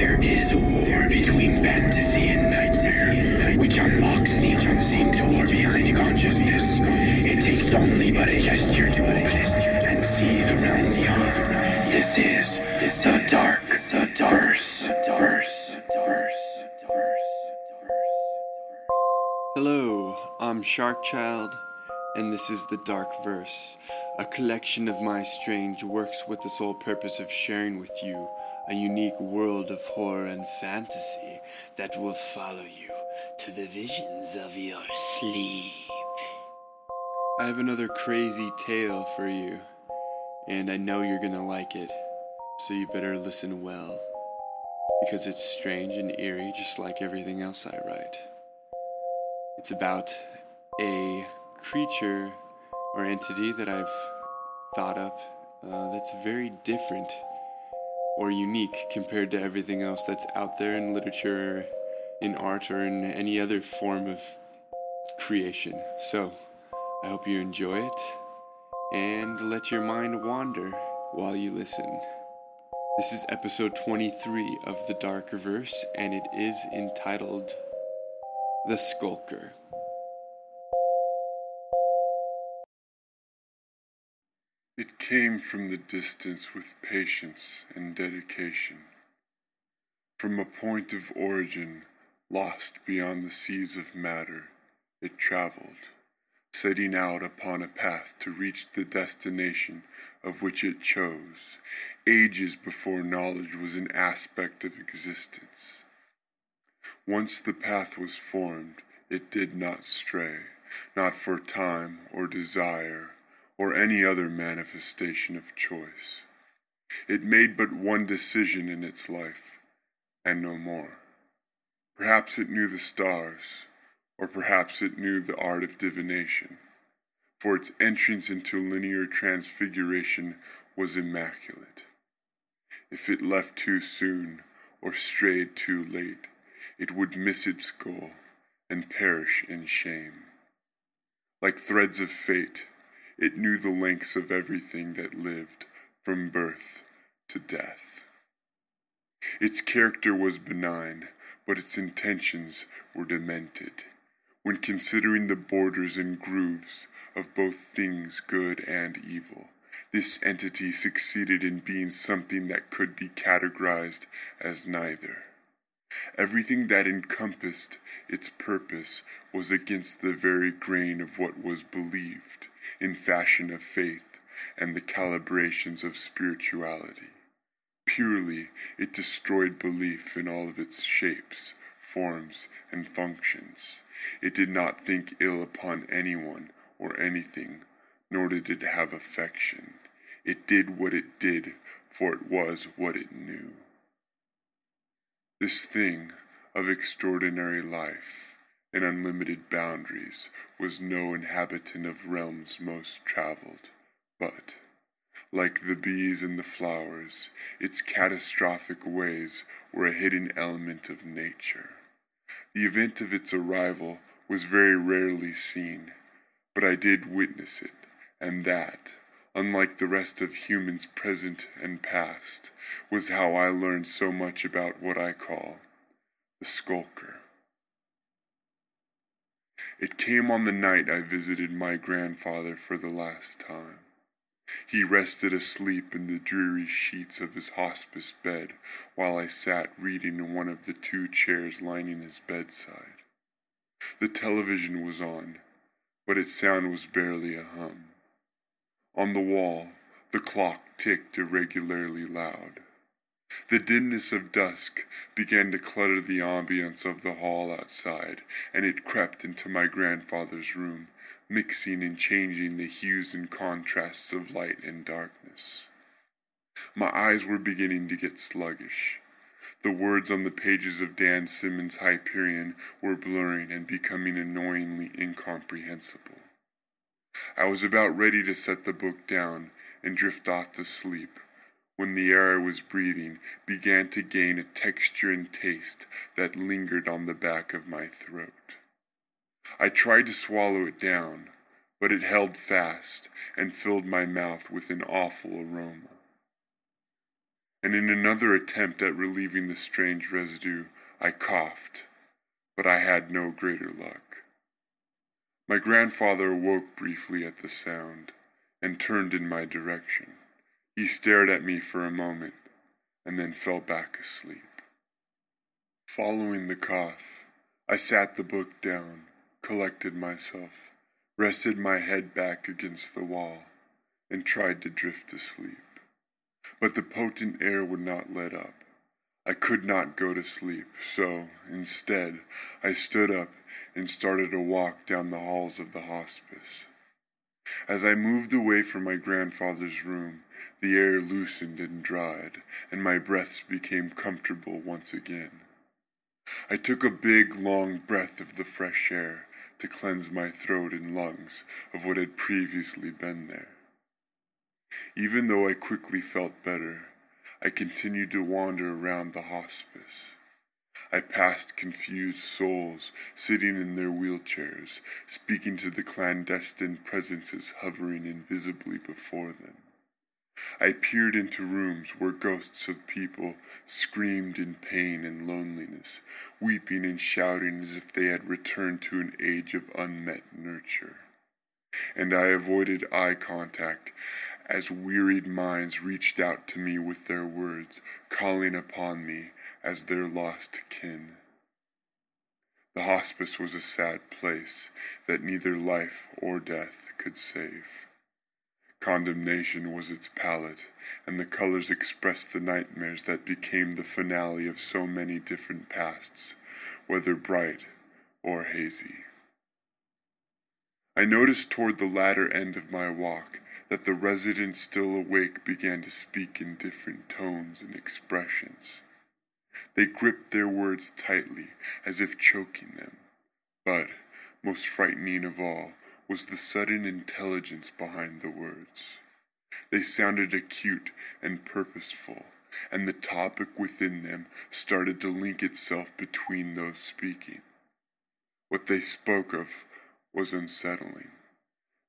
There is a war between fantasy and nightmare, which unlocks the unseen door behind consciousness. It takes only but a gesture to open and see the realm beyond. This is the dark, the verse, verse, verse. Hello, I'm Sharkchild, and this is The Dark Verse, a collection of my strange works with the sole purpose of sharing with you a unique world of horror and fantasy that will follow you to the visions of your sleep. I have another crazy tale for you, and I know you're gonna like it, so you better listen well, because it's strange and eerie just like everything else I write. It's about a creature or entity that I've thought up uh, that's very different or unique compared to everything else that's out there in literature, in art, or in any other form of creation. So, I hope you enjoy it and let your mind wander while you listen. This is episode 23 of The Dark Verse, and it is entitled The Skulker. It came from the distance with patience and dedication. From a point of origin lost beyond the seas of matter, it traveled, setting out upon a path to reach the destination of which it chose, ages before knowledge was an aspect of existence. Once the path was formed, it did not stray, not for time or desire or any other manifestation of choice. It made but one decision in its life, and no more. Perhaps it knew the stars, or perhaps it knew the art of divination, for its entrance into linear transfiguration was immaculate. If it left too soon or strayed too late, it would miss its goal and perish in shame. Like threads of fate, it knew the lengths of everything that lived, from birth to death. Its character was benign, but its intentions were demented. When considering the borders and grooves of both things good and evil, this entity succeeded in being something that could be categorized as neither. Everything that encompassed its purpose was against the very grain of what was believed in fashion of faith and the calibrations of spirituality. Purely, it destroyed belief in all of its shapes, forms, and functions. It did not think ill upon anyone or anything, nor did it have affection. It did what it did, for it was what it knew. This thing of extraordinary life and unlimited boundaries was no inhabitant of realms most traveled, but, like the bees and the flowers, its catastrophic ways were a hidden element of nature. The event of its arrival was very rarely seen, but I did witness it, and that, unlike the rest of humans present and past, was how I learned so much about what I call the skulker. It came on the night I visited my grandfather for the last time. He rested asleep in the dreary sheets of his hospice bed while I sat reading in one of the two chairs lining his bedside. The television was on, but its sound was barely a hum. On the wall, the clock ticked irregularly loud. The dimness of dusk began to clutter the ambience of the hall outside, and it crept into my grandfather's room, mixing and changing the hues and contrasts of light and darkness. My eyes were beginning to get sluggish. The words on the pages of Dan Simmons' Hyperion were blurring and becoming annoyingly incomprehensible. I was about ready to set the book down and drift off to sleep when the air I was breathing began to gain a texture and taste that lingered on the back of my throat. I tried to swallow it down, but it held fast and filled my mouth with an awful aroma. and in another attempt at relieving the strange residue, I coughed, but I had no greater luck. My grandfather awoke briefly at the sound and turned in my direction. He stared at me for a moment and then fell back asleep. Following the cough, I sat the book down, collected myself, rested my head back against the wall, and tried to drift asleep. But the potent air would not let up. I could not go to sleep, so, instead, I stood up and started a walk down the halls of the hospice. As I moved away from my grandfather's room, the air loosened and dried, and my breaths became comfortable once again. I took a big, long breath of the fresh air to cleanse my throat and lungs of what had previously been there. Even though I quickly felt better, I continued to wander around the hospice. I passed confused souls sitting in their wheelchairs, speaking to the clandestine presences hovering invisibly before them. I peered into rooms where ghosts of people screamed in pain and loneliness, weeping and shouting as if they had returned to an age of unmet nurture. And I avoided eye contact as wearied minds reached out to me with their words, calling upon me as their lost kin. The hospice was a sad place that neither life or death could save. Condemnation was its palette, and the colors expressed the nightmares that became the finale of so many different pasts, whether bright or hazy. I noticed toward the latter end of my walk that the residents still awake began to speak in different tones and expressions. They gripped their words tightly, as if choking them. But, most frightening of all, was the sudden intelligence behind the words. They sounded acute and purposeful, and the topic within them started to link itself between those speaking. What they spoke of was unsettling.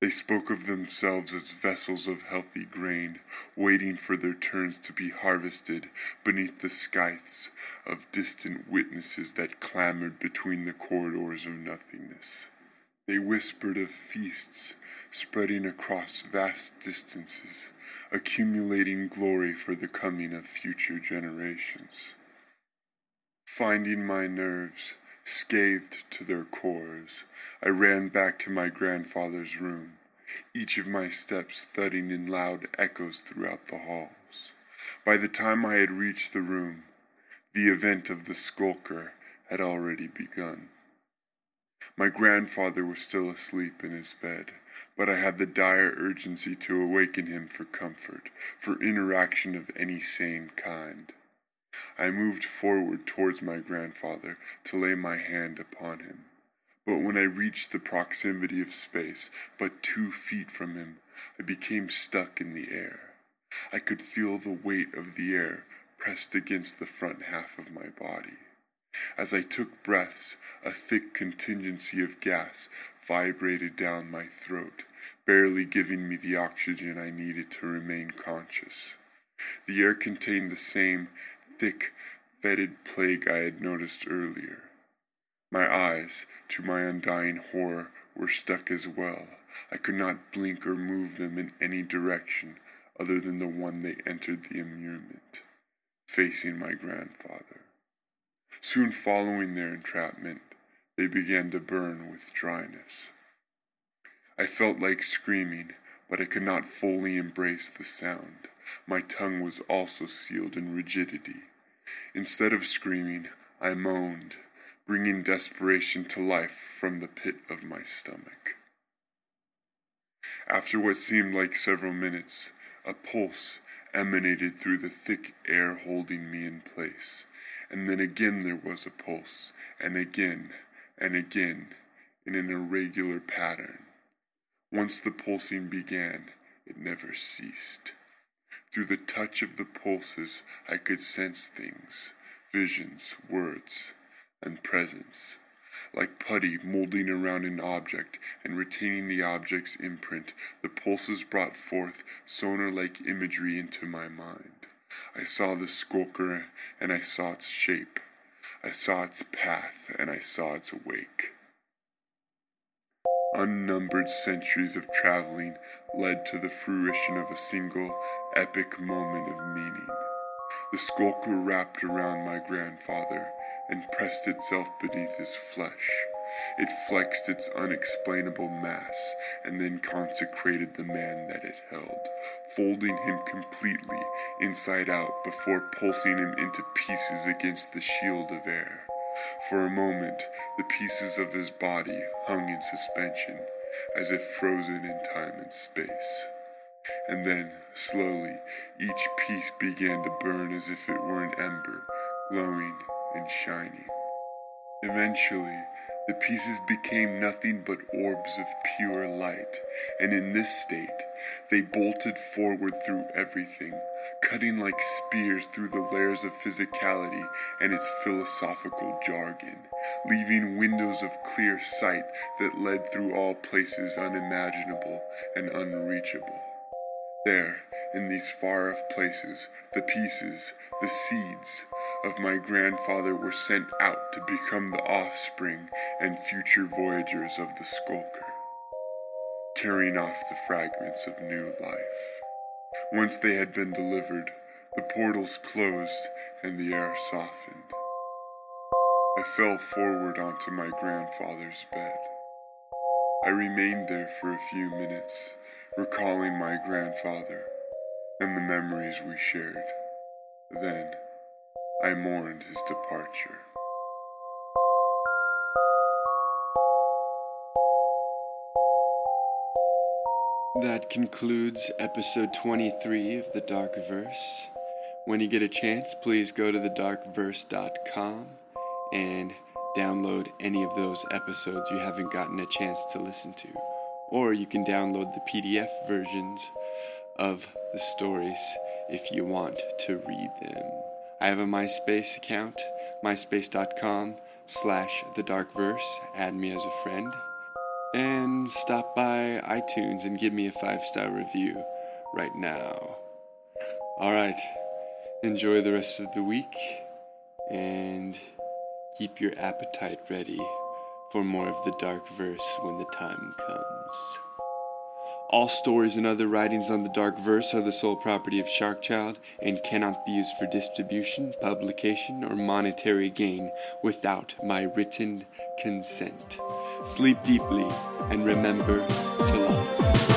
They spoke of themselves as vessels of healthy grain, waiting for their turns to be harvested beneath the scythes of distant witnesses that clamored between the corridors of nothingness. They whispered of feasts spreading across vast distances, accumulating glory for the coming of future generations. Finding my nerves scathed to their cores, I ran back to my grandfather's room, each of my steps thudding in loud echoes throughout the halls. By the time I had reached the room, the event of the skulker had already begun. My grandfather was still asleep in his bed, but I had the dire urgency to awaken him for comfort, for interaction of any sane kind. I moved forward towards my grandfather to lay my hand upon him. But when I reached the proximity of space, but two feet from him, I became stuck in the air. I could feel the weight of the air pressed against the front half of my body. As I took breaths, a thick contingency of gas vibrated down my throat, barely giving me the oxygen I needed to remain conscious. The air contained the same thick, fetid plague I had noticed earlier. My eyes, to my undying horror, were stuck as well. I could not blink or move them in any direction other than the one they entered the immurement, facing my grandfather. Soon following their entrapment, they began to burn with dryness. I felt like screaming, but I could not fully embrace the sound. My tongue was also sealed in rigidity. Instead of screaming, I moaned, bringing desperation to life from the pit of my stomach. After what seemed like several minutes, a pulse emanated through the thick air holding me in place and then again there was a pulse, and again, and again, in an irregular pattern. Once the pulsing began, it never ceased. Through the touch of the pulses, I could sense things, visions, words, and presence. Like putty molding around an object and retaining the object's imprint, the pulses brought forth sonar like imagery into my mind. I saw the skulker and I saw its shape. I saw its path and I saw its wake. Unnumbered centuries of traveling led to the fruition of a single epic moment of meaning. The skulker wrapped around my grandfather and pressed itself beneath his flesh. It flexed its unexplainable mass and then consecrated the man that it held, folding him completely inside out before pulsing him into pieces against the shield of air. For a moment, the pieces of his body hung in suspension, as if frozen in time and space. And then, slowly, each piece began to burn as if it were an ember, glowing and shining. Eventually, the pieces became nothing but orbs of pure light, and in this state, they bolted forward through everything, cutting like spears through the layers of physicality and its philosophical jargon, leaving windows of clear sight that led through all places unimaginable and unreachable. There, in these far off places, the pieces, the seeds, of my grandfather were sent out to become the offspring and future voyagers of the skulker, carrying off the fragments of new life. Once they had been delivered, the portals closed and the air softened. I fell forward onto my grandfather's bed. I remained there for a few minutes, recalling my grandfather and the memories we shared. Then, I mourned his departure. That concludes episode 23 of The Dark Verse. When you get a chance, please go to thedarkverse.com and download any of those episodes you haven't gotten a chance to listen to. Or you can download the PDF versions of the stories if you want to read them. I have a MySpace account, myspace.com slash the dark verse. Add me as a friend. And stop by iTunes and give me a five star review right now. Alright, enjoy the rest of the week and keep your appetite ready for more of the dark verse when the time comes. All stories and other writings on the Dark Verse are the sole property of Sharkchild and cannot be used for distribution, publication, or monetary gain without my written consent. Sleep deeply and remember to love.